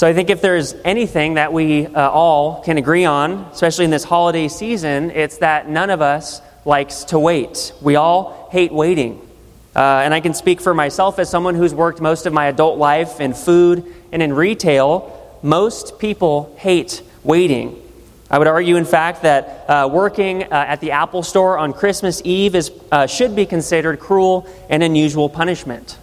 So I think if there's anything that we uh, all can agree on, especially in this holiday season, it's that none of us likes to wait. We all hate waiting. Uh, and I can speak for myself as someone who's worked most of my adult life in food and in retail. Most people hate waiting. I would argue, in fact, that uh, working uh, at the Apple Store on Christmas Eve is, uh, should be considered cruel and unusual punishment.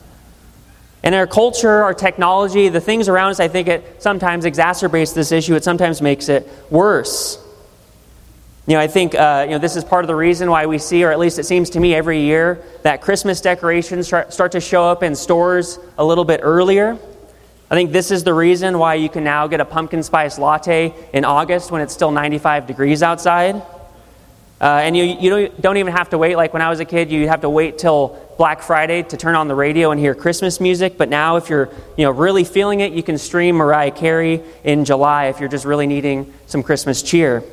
In our culture, our technology, the things around us, I think it sometimes exacerbates this issue. It sometimes makes it worse. You know, I think uh, you know, this is part of the reason why we see, or at least it seems to me every year, that Christmas decorations start to show up in stores a little bit earlier. I think this is the reason why you can now get a pumpkin spice latte in August when it's still 95 degrees outside. Uh, and you, you don't, don't even have to wait. Like when I was a kid, you have to wait till Black Friday to turn on the radio and hear Christmas music. But now, if you're you know, really feeling it, you can stream Mariah Carey in July if you're just really needing some Christmas cheer.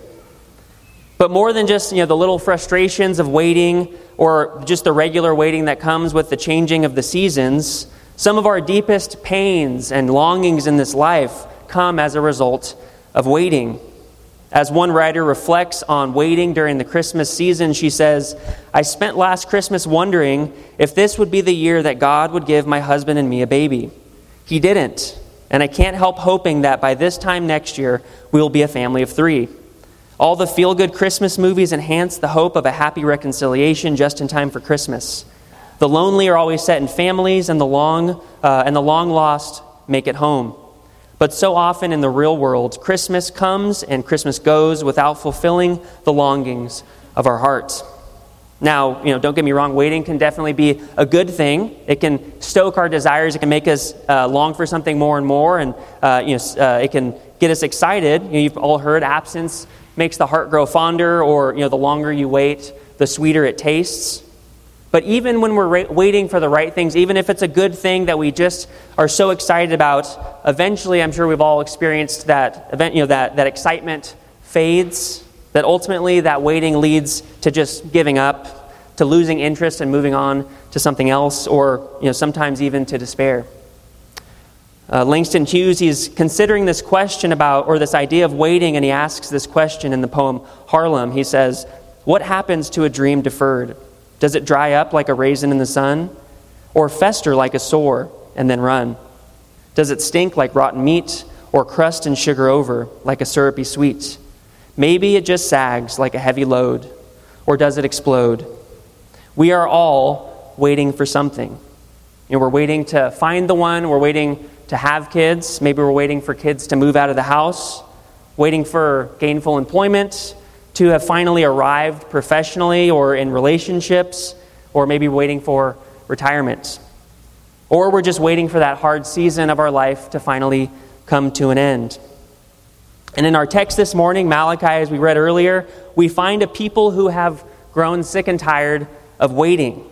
But more than just you know, the little frustrations of waiting or just the regular waiting that comes with the changing of the seasons, some of our deepest pains and longings in this life come as a result of waiting. As one writer reflects on waiting during the Christmas season, she says, I spent last Christmas wondering if this would be the year that God would give my husband and me a baby. He didn't, and I can't help hoping that by this time next year, we will be a family of three. All the feel good Christmas movies enhance the hope of a happy reconciliation just in time for Christmas. The lonely are always set in families, and the long, uh, and the long lost make it home. But so often in the real world, Christmas comes and Christmas goes without fulfilling the longings of our hearts. Now, you know, don't get me wrong, waiting can definitely be a good thing. It can stoke our desires. It can make us uh, long for something more and more, and uh, you know, uh, it can get us excited. You know, you've all heard absence makes the heart grow fonder, or you know, the longer you wait, the sweeter it tastes. But even when we're waiting for the right things, even if it's a good thing that we just are so excited about, eventually, I'm sure we've all experienced that event, you know, that, that excitement fades, that ultimately that waiting leads to just giving up, to losing interest and moving on to something else, or you know, sometimes even to despair. Uh, Langston Hughes, he's considering this question about, or this idea of waiting, and he asks this question in the poem Harlem. He says, What happens to a dream deferred? Does it dry up like a raisin in the sun? Or fester like a sore and then run? Does it stink like rotten meat? Or crust and sugar over like a syrupy sweet? Maybe it just sags like a heavy load. Or does it explode? We are all waiting for something. You know, we're waiting to find the one, we're waiting to have kids. Maybe we're waiting for kids to move out of the house, waiting for gainful employment, to have finally arrived professionally or in relationships, or maybe waiting for retirement. Or we're just waiting for that hard season of our life to finally come to an end. And in our text this morning, Malachi, as we read earlier, we find a people who have grown sick and tired of waiting.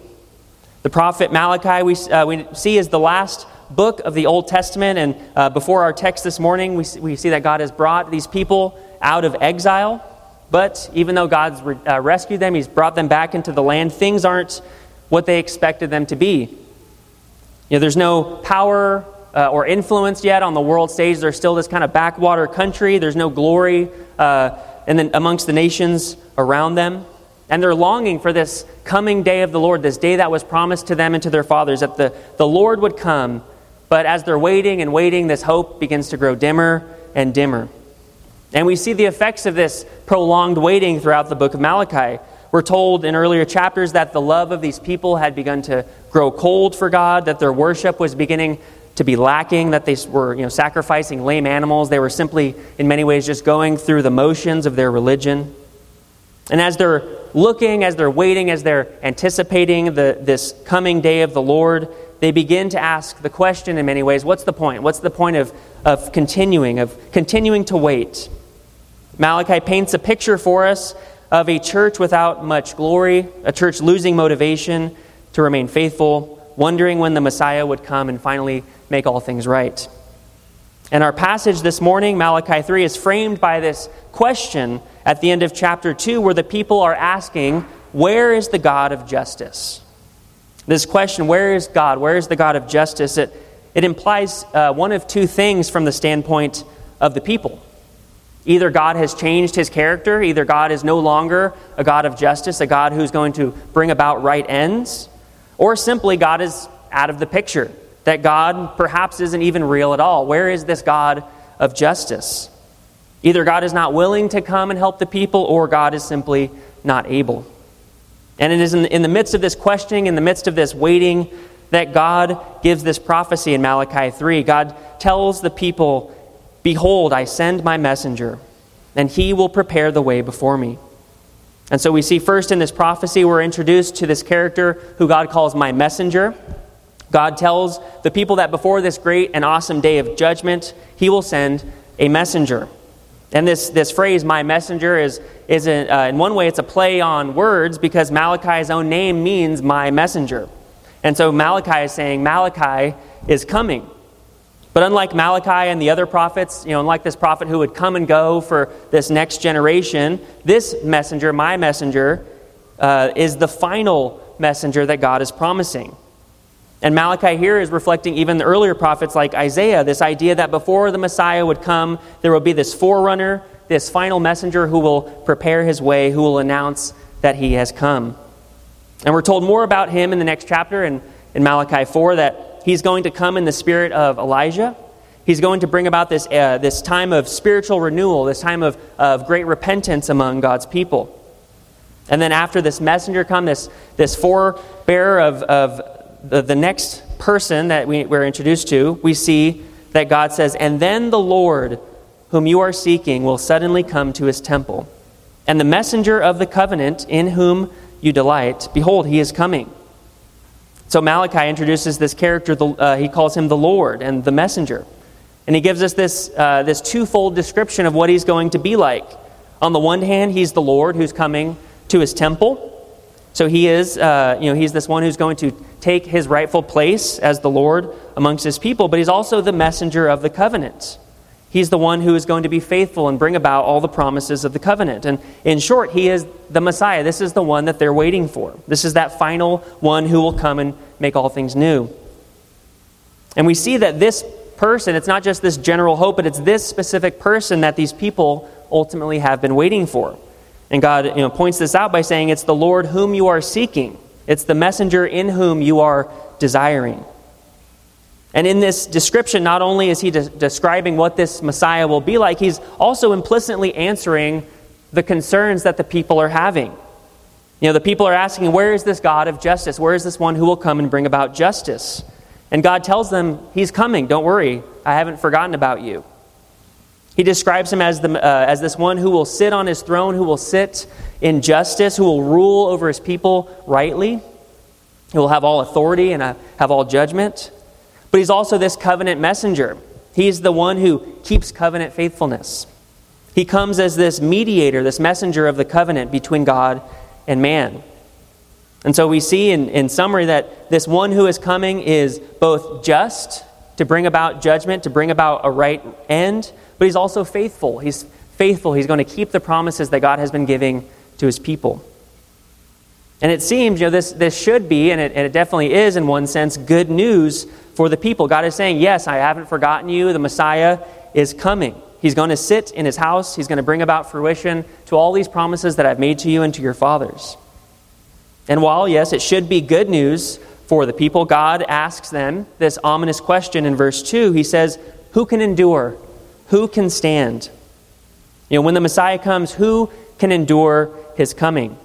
The prophet Malachi, we, uh, we see, is the last book of the Old Testament. And uh, before our text this morning, we, we see that God has brought these people out of exile. But even though God's re- uh, rescued them, He's brought them back into the land, things aren't what they expected them to be. You know, there's no power uh, or influence yet on the world stage. There's still this kind of backwater country. There's no glory uh, and then amongst the nations around them. And they're longing for this coming day of the Lord, this day that was promised to them and to their fathers, that the, the Lord would come but as they're waiting and waiting, this hope begins to grow dimmer and dimmer. And we see the effects of this prolonged waiting throughout the book of Malachi. We're told in earlier chapters that the love of these people had begun to grow cold for God, that their worship was beginning to be lacking, that they were you know, sacrificing lame animals. They were simply, in many ways, just going through the motions of their religion. And as they're looking, as they're waiting, as they're anticipating the, this coming day of the Lord, they begin to ask the question in many ways what's the point? What's the point of, of continuing, of continuing to wait? Malachi paints a picture for us of a church without much glory, a church losing motivation to remain faithful, wondering when the Messiah would come and finally make all things right. And our passage this morning, Malachi 3, is framed by this question at the end of chapter 2, where the people are asking, Where is the God of justice? This question, where is God? Where is the God of justice? It, it implies uh, one of two things from the standpoint of the people. Either God has changed his character, either God is no longer a God of justice, a God who's going to bring about right ends, or simply God is out of the picture, that God perhaps isn't even real at all. Where is this God of justice? Either God is not willing to come and help the people, or God is simply not able. And it is in, the midst of this questioning, in the midst of this waiting, that God gives this prophecy in Malachi 3. God tells the people, Behold, I send my messenger, and he will prepare the way before me. And so we see first in this prophecy, we're introduced to this character who God calls my messenger. God tells the people that before this great and awesome day of judgment, he will send a messenger. And this, this phrase, my messenger, is, is a, uh, in one way, it's a play on words because Malachi's own name means my messenger. And so Malachi is saying, Malachi is coming. But unlike Malachi and the other prophets, you know, unlike this prophet who would come and go for this next generation, this messenger, my messenger, uh, is the final messenger that God is promising. And Malachi here is reflecting even the earlier prophets like Isaiah, this idea that before the Messiah would come, there will be this forerunner, this final messenger who will prepare his way, who will announce that he has come. And we're told more about him in the next chapter in, in Malachi 4 that he's going to come in the spirit of Elijah. He's going to bring about this, uh, this time of spiritual renewal, this time of, of great repentance among God's people. And then after this messenger come, this, this forebearer of, of the, the next person that we, we're introduced to, we see that God says, And then the Lord, whom you are seeking, will suddenly come to his temple. And the messenger of the covenant in whom you delight, behold, he is coming. So Malachi introduces this character, uh, he calls him the Lord and the messenger. And he gives us this, uh, this twofold description of what he's going to be like. On the one hand, he's the Lord who's coming to his temple. So he is, uh, you know, he's this one who's going to take his rightful place as the Lord amongst his people, but he's also the messenger of the covenant. He's the one who is going to be faithful and bring about all the promises of the covenant. And in short, he is the Messiah. This is the one that they're waiting for. This is that final one who will come and make all things new. And we see that this person, it's not just this general hope, but it's this specific person that these people ultimately have been waiting for. And God you know, points this out by saying, It's the Lord whom you are seeking, it's the messenger in whom you are desiring. And in this description, not only is he de- describing what this Messiah will be like, he's also implicitly answering the concerns that the people are having. You know, the people are asking, Where is this God of justice? Where is this one who will come and bring about justice? And God tells them, He's coming. Don't worry. I haven't forgotten about you. He describes him as, the, uh, as this one who will sit on his throne, who will sit in justice, who will rule over his people rightly, who will have all authority and uh, have all judgment. But he's also this covenant messenger. He's the one who keeps covenant faithfulness. He comes as this mediator, this messenger of the covenant between God and man. And so we see in, in summary that this one who is coming is both just to bring about judgment, to bring about a right end, but he's also faithful. He's faithful. He's going to keep the promises that God has been giving to his people. And it seems, you know, this, this should be, and it, and it definitely is in one sense, good news for the people. God is saying, Yes, I haven't forgotten you. The Messiah is coming. He's going to sit in his house. He's going to bring about fruition to all these promises that I've made to you and to your fathers. And while, yes, it should be good news for the people, God asks them this ominous question in verse 2. He says, Who can endure? Who can stand? You know, when the Messiah comes, who can endure his coming?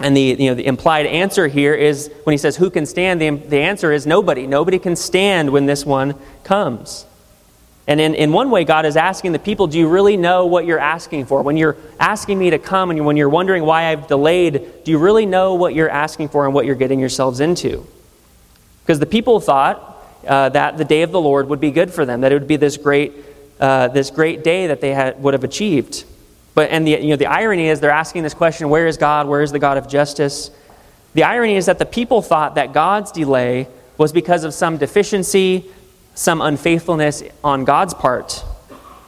And the, you know, the implied answer here is when he says, Who can stand? The, the answer is nobody. Nobody can stand when this one comes. And in, in one way, God is asking the people, Do you really know what you're asking for? When you're asking me to come and when you're wondering why I've delayed, do you really know what you're asking for and what you're getting yourselves into? Because the people thought uh, that the day of the Lord would be good for them, that it would be this great, uh, this great day that they had, would have achieved. But, and the, you know, the irony is they're asking this question where is God? Where is the God of justice? The irony is that the people thought that God's delay was because of some deficiency, some unfaithfulness on God's part.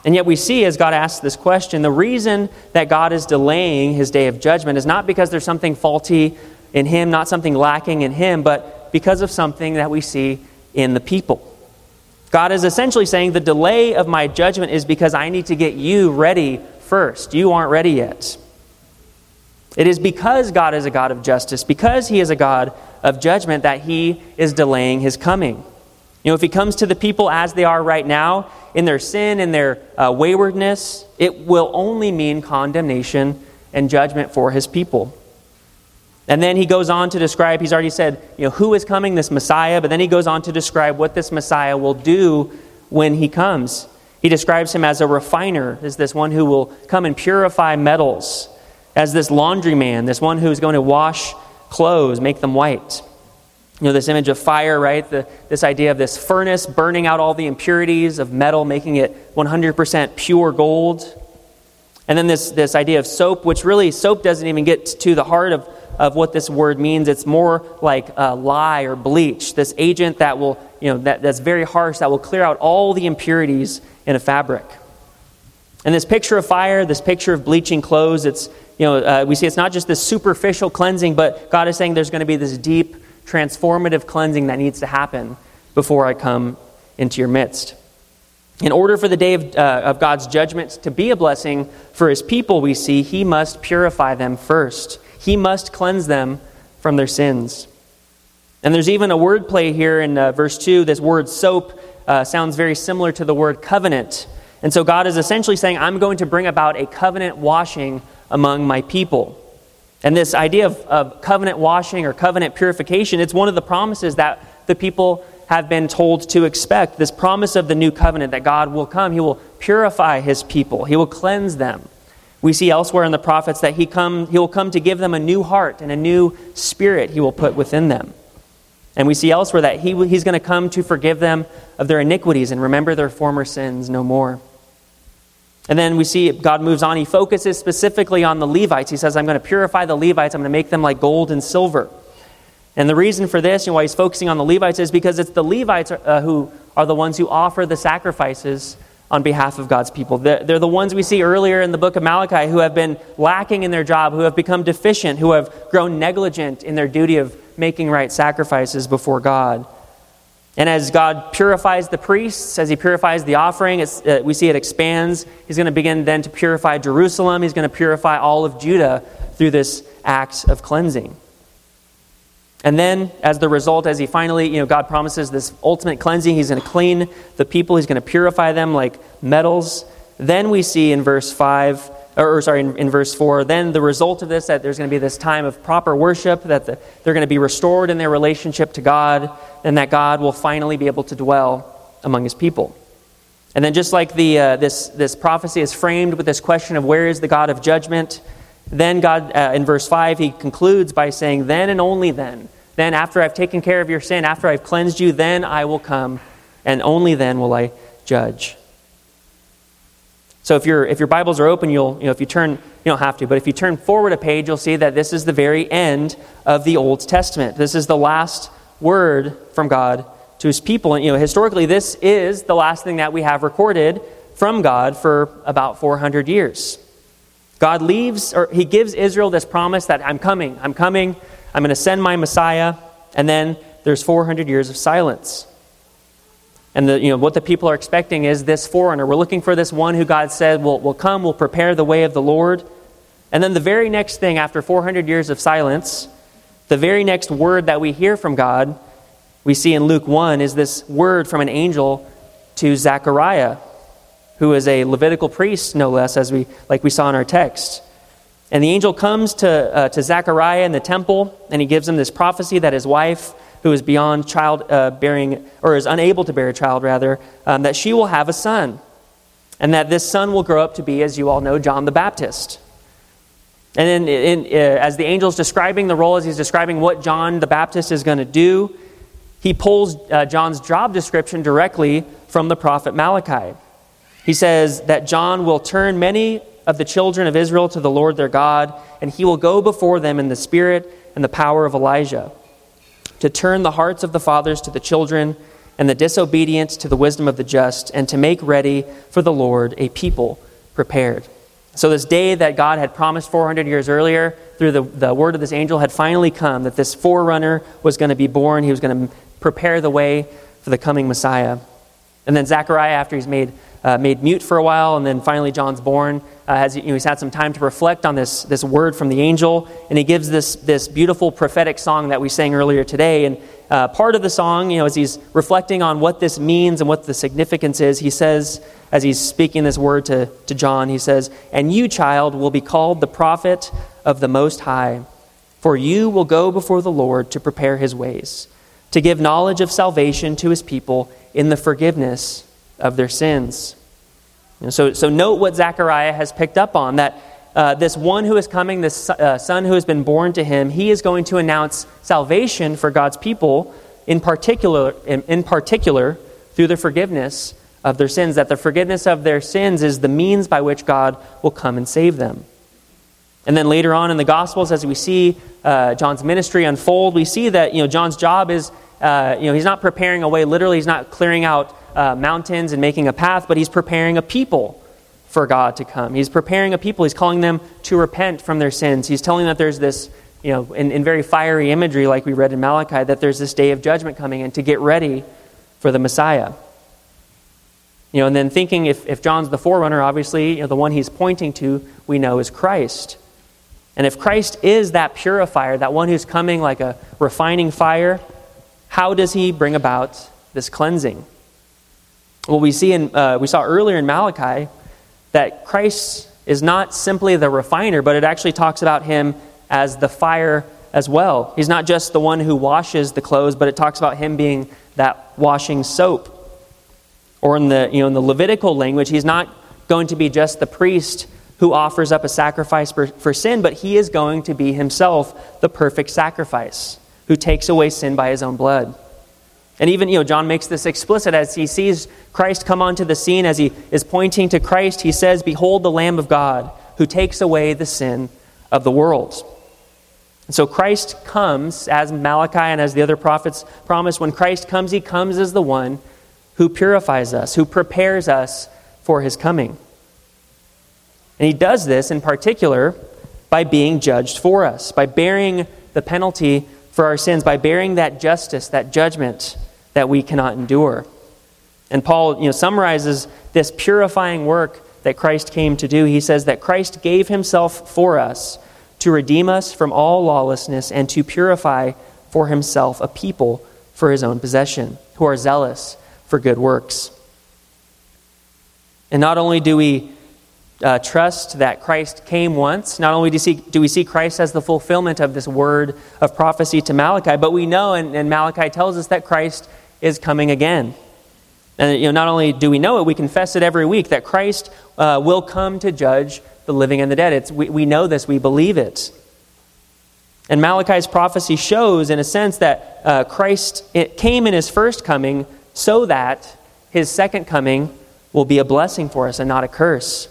And yet we see as God asks this question, the reason that God is delaying his day of judgment is not because there's something faulty in him, not something lacking in him, but because of something that we see in the people. God is essentially saying the delay of my judgment is because I need to get you ready first. You aren't ready yet. It is because God is a God of justice, because He is a God of judgment, that He is delaying His coming. You know, if He comes to the people as they are right now, in their sin, in their uh, waywardness, it will only mean condemnation and judgment for His people. And then he goes on to describe, he's already said, you know, who is coming, this Messiah, but then he goes on to describe what this Messiah will do when he comes. He describes him as a refiner, as this one who will come and purify metals, as this laundryman, this one who's going to wash clothes, make them white. You know, this image of fire, right? The, this idea of this furnace burning out all the impurities of metal, making it 100% pure gold. And then this, this idea of soap, which really, soap doesn't even get to the heart of of what this word means. It's more like uh, lye or bleach, this agent that will, you know, that, that's very harsh, that will clear out all the impurities in a fabric. And this picture of fire, this picture of bleaching clothes, it's, you know, uh, we see it's not just this superficial cleansing, but God is saying there's going to be this deep, transformative cleansing that needs to happen before I come into your midst. In order for the day of, uh, of God's judgment to be a blessing for his people, we see he must purify them first. He must cleanse them from their sins. And there's even a word play here in uh, verse 2. This word soap uh, sounds very similar to the word covenant. And so God is essentially saying, I'm going to bring about a covenant washing among my people. And this idea of, of covenant washing or covenant purification, it's one of the promises that the people have been told to expect. This promise of the new covenant that God will come, He will purify His people, He will cleanse them. We see elsewhere in the prophets that he, come, he will come to give them a new heart and a new spirit he will put within them. And we see elsewhere that he, he's going to come to forgive them of their iniquities and remember their former sins no more. And then we see God moves on. He focuses specifically on the Levites. He says, I'm going to purify the Levites. I'm going to make them like gold and silver. And the reason for this, and why he's focusing on the Levites, is because it's the Levites uh, who are the ones who offer the sacrifices on behalf of God's people. They're, they're, the ones we see earlier in the book of Malachi who have been lacking in their job, who have become deficient, who have grown negligent in their duty of making right sacrifices before God. And as God purifies the priests, as He purifies the offering, uh, we see it expands. He's going to begin then to purify Jerusalem. He's going to purify all of Judah through this act of cleansing. And then, as the result, as he finally, you know, God promises this ultimate cleansing, he's going to clean the people, he's going to purify them like metals. Then we see in verse 5, or, or sorry, in, in, verse 4, then the result of this, that there's going to be this time of proper worship, that the, they're going to be restored in their relationship to God, and that God will finally be able to dwell among his people. And then, just like the, uh, this, this prophecy is framed with this question of where is the God of judgment, then God, uh, in verse 5, he concludes by saying, Then and only then, then after I've taken care of your sin, after I've cleansed you, then I will come, and only then will I judge. So if, your if your Bibles are open, you'll, you know, if you turn, you don't have to, but if you turn forward a page, you'll see that this is the very end of the Old Testament. This is the last word from God to his people. And, you know, historically, this is the last thing that we have recorded from God for about 400 years. God leaves, or he gives Israel this promise that I'm coming, I'm coming, I'm going to send my Messiah, and then there's 400 years of silence. And the, you know, what the people are expecting is this foreigner. We're looking for this one who God said will, will come, will prepare the way of the Lord. And then the very next thing, after 400 years of silence, the very next word that we hear from God, we see in Luke 1, is this word from an angel to Zechariah who is a Levitical priest, no less, as we, like we saw in our text. And the angel comes to, uh, to Zechariah in the temple, and he gives him this prophecy that his wife, who is beyond child uh, bearing, or is unable to bear a child, rather, um, that she will have a son. And that this son will grow up to be, as you all know, John the Baptist. And in, in, uh, as the angel's describing the role, as he's describing what John the Baptist is going to do, he pulls uh, John's job description directly from the prophet Malachi. He says that John will turn many of the children of Israel to the Lord their God, and he will go before them in the spirit and the power of Elijah, to turn the hearts of the fathers to the children, and the disobedient to the wisdom of the just, and to make ready for the Lord a people prepared. So, this day that God had promised 400 years earlier through the, the word of this angel had finally come, that this forerunner was going to be born. He was going to prepare the way for the coming Messiah. And then Zechariah, after he's made, uh, made mute for a while, and then finally John's born, uh, has, you know, he's had some time to reflect on this, this word from the angel, and he gives this, this beautiful prophetic song that we sang earlier today. And uh, part of the song, you know, as he's reflecting on what this means and what the significance is, he says, as he's speaking this word to, to John, he says, And you, child, will be called the prophet of the Most High, for you will go before the Lord to prepare his ways, to give knowledge of salvation to his people in the forgiveness of their sins. And so, so note what Zechariah has picked up on that uh, this one who is coming, this uh, son who has been born to him, he is going to announce salvation for God's people, in particular, in, in particular through the forgiveness of their sins. That the forgiveness of their sins is the means by which God will come and save them. And then later on in the Gospels, as we see uh, John's ministry unfold, we see that you know, John's job is uh, you know, he's not preparing a way, literally, he's not clearing out uh, mountains and making a path, but he's preparing a people for God to come. He's preparing a people. He's calling them to repent from their sins. He's telling that there's this, you know, in, in very fiery imagery, like we read in Malachi, that there's this day of judgment coming and to get ready for the Messiah. You know, and then thinking if, if John's the forerunner, obviously, you know, the one he's pointing to, we know is Christ. And if Christ is that purifier, that one who's coming like a refining fire, how does he bring about this cleansing? Well, we see in uh, we saw earlier in Malachi that Christ is not simply the refiner, but it actually talks about him as the fire as well. He's not just the one who washes the clothes, but it talks about him being that washing soap. Or in the you know in the Levitical language, he's not going to be just the priest who offers up a sacrifice for, for sin, but he is going to be himself the perfect sacrifice who takes away sin by his own blood. And even, you know, John makes this explicit as he sees Christ come onto the scene, as he is pointing to Christ, he says, Behold the Lamb of God who takes away the sin of the world. And so Christ comes, as Malachi and as the other prophets promise, when Christ comes, he comes as the one who purifies us, who prepares us for his coming. And he does this in particular by being judged for us, by bearing the penalty for our sins by bearing that justice, that judgment that we cannot endure. And Paul you know, summarizes this purifying work that Christ came to do. He says that Christ gave himself for us to redeem us from all lawlessness and to purify for himself a people for his own possession who are zealous for good works. And not only do we uh, trust that Christ came once. Not only do, see, do, we see Christ as the fulfillment of this word of prophecy to Malachi, but we know, and, and Malachi tells us, that Christ is coming again. And you know, not only do we know it, we confess it every week that Christ uh, will come to judge the living and the dead. It's, we, we know this, we believe it. And Malachi's prophecy shows, in a sense, that uh, Christ came in his first coming so that his second coming will be a blessing for us and not a curse.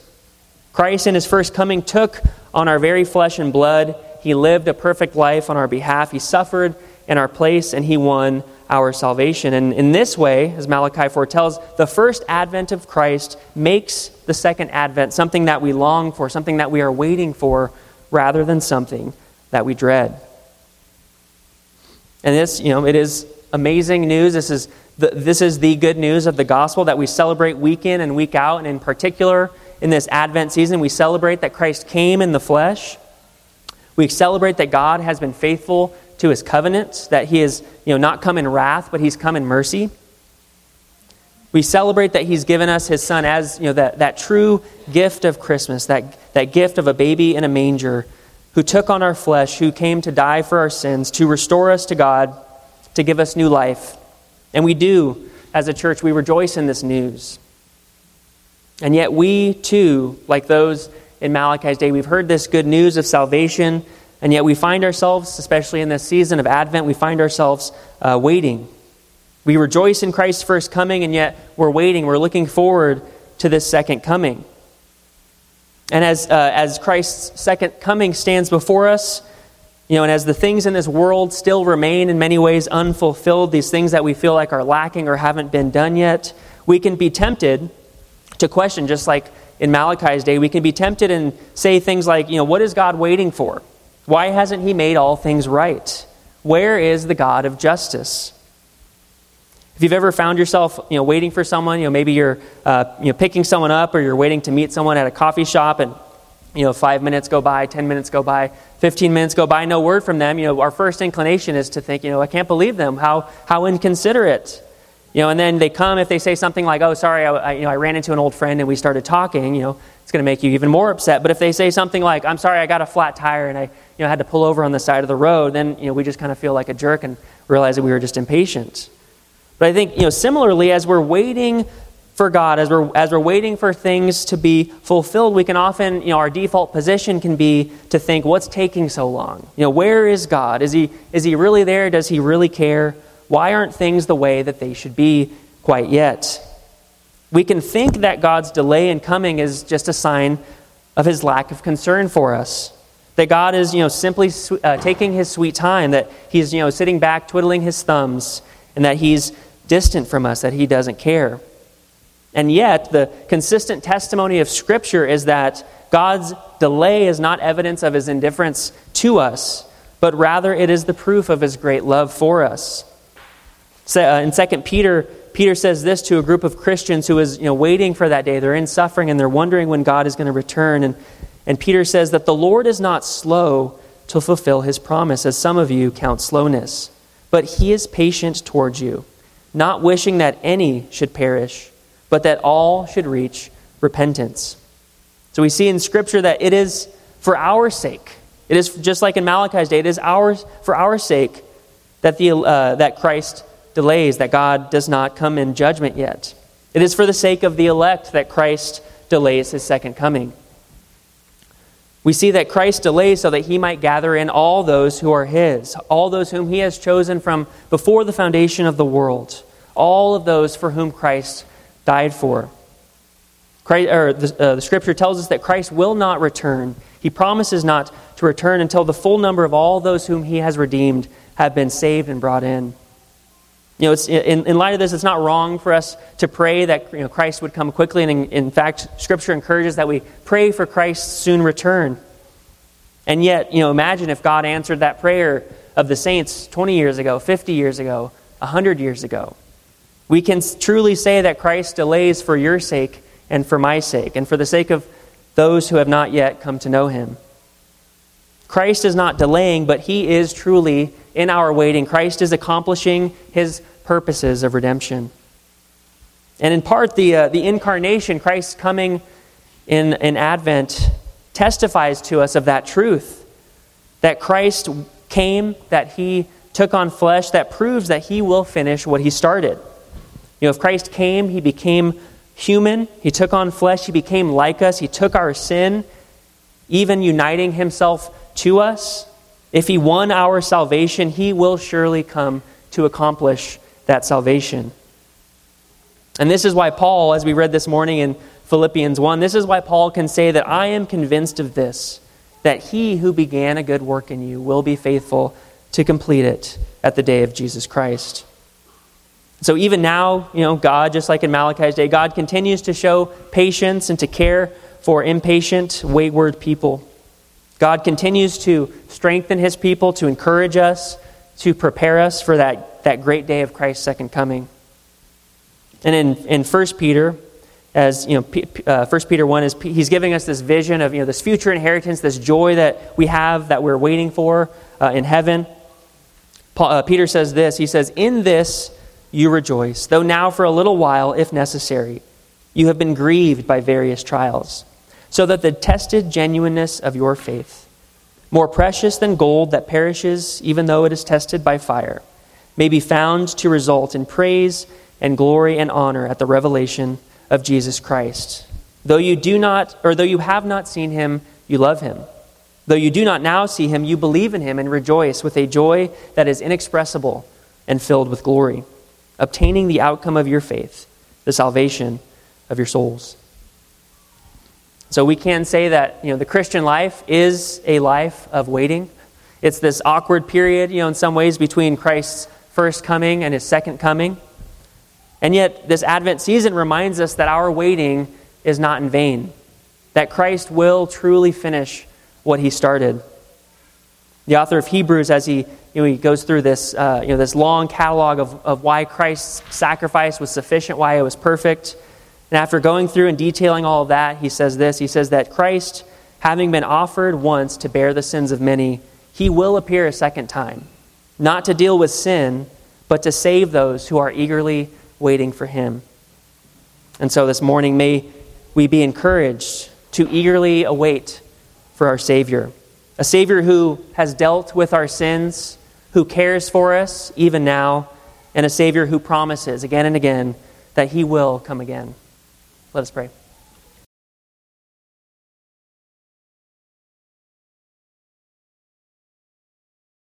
Christ, in his first coming, took on our very flesh and blood. He lived a perfect life on our behalf. He suffered in our place, and he won our salvation. And in this way, as Malachi foretells, the first advent of Christ makes the second advent something that we long for, something that we are waiting for, rather than something that we dread. And this, you know, it is amazing news. This is the, this is the good news of the gospel that we celebrate week in and week out, and in particular in this Advent season, we celebrate that Christ came in the flesh. We celebrate that God has been faithful to his covenant, that he has you know, not come in wrath, but he's come in mercy. We celebrate that he's given us his son as you know, that, that true gift of Christmas, that, that gift of a baby in a manger who took on our flesh, who came to die for our sins, to restore us to God, to give us new life. And we do, as a church, we rejoice in this news. And yet, we too, like those in Malachi's day, we've heard this good news of salvation, and yet we find ourselves, especially in this season of Advent, we find ourselves uh, waiting. We rejoice in Christ's first coming, and yet we're waiting. We're looking forward to this second coming. And as, uh, as Christ's second coming stands before us, you know, and as the things in this world still remain in many ways unfulfilled, these things that we feel like are lacking or haven't been done yet, we can be tempted to question, just like in Malachi's day, we can be tempted and say things like, you know, what is God waiting for? Why hasn't He made all things right? Where is the God of justice? If you've ever found yourself, you know, waiting for someone, you know, maybe you're, uh, you know, picking someone up or you're waiting to meet someone at a coffee shop and, you know, five minutes go by, 10 minutes go by, 15 minutes go by, no word from them, you know, our first inclination is to think, you know, I can't believe them. How, how inconsiderate. You know, and then they come if they say something like, "Oh, sorry, I, I, you know, I ran into an old friend and we started talking." You know, it's going to make you even more upset. But if they say something like, "I'm sorry, I got a flat tire and I, you know, had to pull over on the side of the road," then you know we just kind of feel like a jerk and realize that we were just impatient. But I think you know, similarly, as we're waiting for God, as we're as we're waiting for things to be fulfilled, we can often, you know, our default position can be to think, "What's taking so long? You know, where is God? Is he is he really there? Does he really care?" Why aren't things the way that they should be quite yet? We can think that God's delay in coming is just a sign of his lack of concern for us. That God is, you know, simply uh, taking his sweet time, that he's, you know, sitting back twiddling his thumbs, and that he's distant from us, that he doesn't care. And yet, the consistent testimony of Scripture is that God's delay is not evidence of his indifference to us, but rather it is the proof of his great love for us. Uh, in 2 Peter, Peter says this to a group of Christians who is you know, waiting for that day. They're in suffering and they're wondering when God is going to return. And, and Peter says that the Lord is not slow to fulfill his promise, as some of you count slowness, but he is patient towards you, not wishing that any should perish, but that all should reach repentance. So we see in Scripture that it is for our sake. It is just like in Malachi's day, it is ours, for our sake that, the, uh, that Christ delays, that God does not come in judgment yet. It is for the sake of the elect that Christ delays his second coming. We see that Christ delays so that he might gather in all those who are his, all those whom he has chosen from before the foundation of the world, all of those for whom Christ died for. Christ, or the, uh, the scripture tells us that Christ will not return. He promises not to return until the full number of all those whom he has redeemed have been saved and brought in. You know, in, in light of this, it's not wrong for us to pray that you know, Christ would come quickly. And in, in fact, Scripture encourages that we pray for Christ's soon return. And yet, you know, imagine if God answered that prayer of the saints 20 years ago, 50 years ago, 100 years ago. We can truly say that Christ delays for your sake and for my sake, and for the sake of those who have not yet come to know him. Christ is not delaying, but he is truly in our waiting. Christ is accomplishing his purposes of redemption. And in part, the, uh, the incarnation, Christ's coming in, in Advent, testifies to us of that truth. That Christ came, that he took on flesh, that proves that he will finish what he started. You know, if Christ came, he became human, he took on flesh, he became like us, he took our sin, even uniting himself to us. If he won our salvation, he will surely come to accomplish that salvation. And this is why Paul, as we read this morning in Philippians 1, this is why Paul can say that I am convinced of this, that he who began a good work in you will be faithful to complete it at the day of Jesus Christ. So even now, you know, God, just like in Malachi's day, God continues to show patience and to care for impatient, wayward people. God continues to strengthen his people, to encourage us, to prepare us for that, great day of Christ's second coming. And in, in 1 Peter, as you know, P, uh, 1 Peter 1 is he's giving us this vision of you know, this future inheritance, this joy that we have that we're waiting for uh, in heaven. Paul, uh, Peter says this He says, In this you rejoice, though now for a little while, if necessary, you have been grieved by various trials so that the tested genuineness of your faith, more precious than gold that perishes even though it is tested by fire, may be found to result in praise and glory and honor at the revelation of Jesus Christ. Though you do not, or though you have not seen him, you love him. Though you do not now see him, you believe in him and rejoice with a joy that is inexpressible and filled with glory, obtaining the outcome of your faith, the salvation of your souls. So we can say that you know the Christian life is a life of waiting. It's this awkward period, you know, in some ways between Christ's first coming and his second coming. And yet this Advent season reminds us that our waiting is not in vain. That Christ will truly finish what he started. The author of Hebrews, as he, you know, he goes through this, uh, you know, this long catalog of, of why Christ's sacrifice was sufficient, why it was perfect, and after going through and detailing all of that, he says this He says that Christ, having been offered once to bear the sins of many, he will appear a second time, not to deal with sin, but to save those who are eagerly waiting for him. And so this morning, may we be encouraged to eagerly await for our Savior. A Savior who has dealt with our sins, who cares for us even now, and a Savior who promises again and again that He will come again. Let us pray.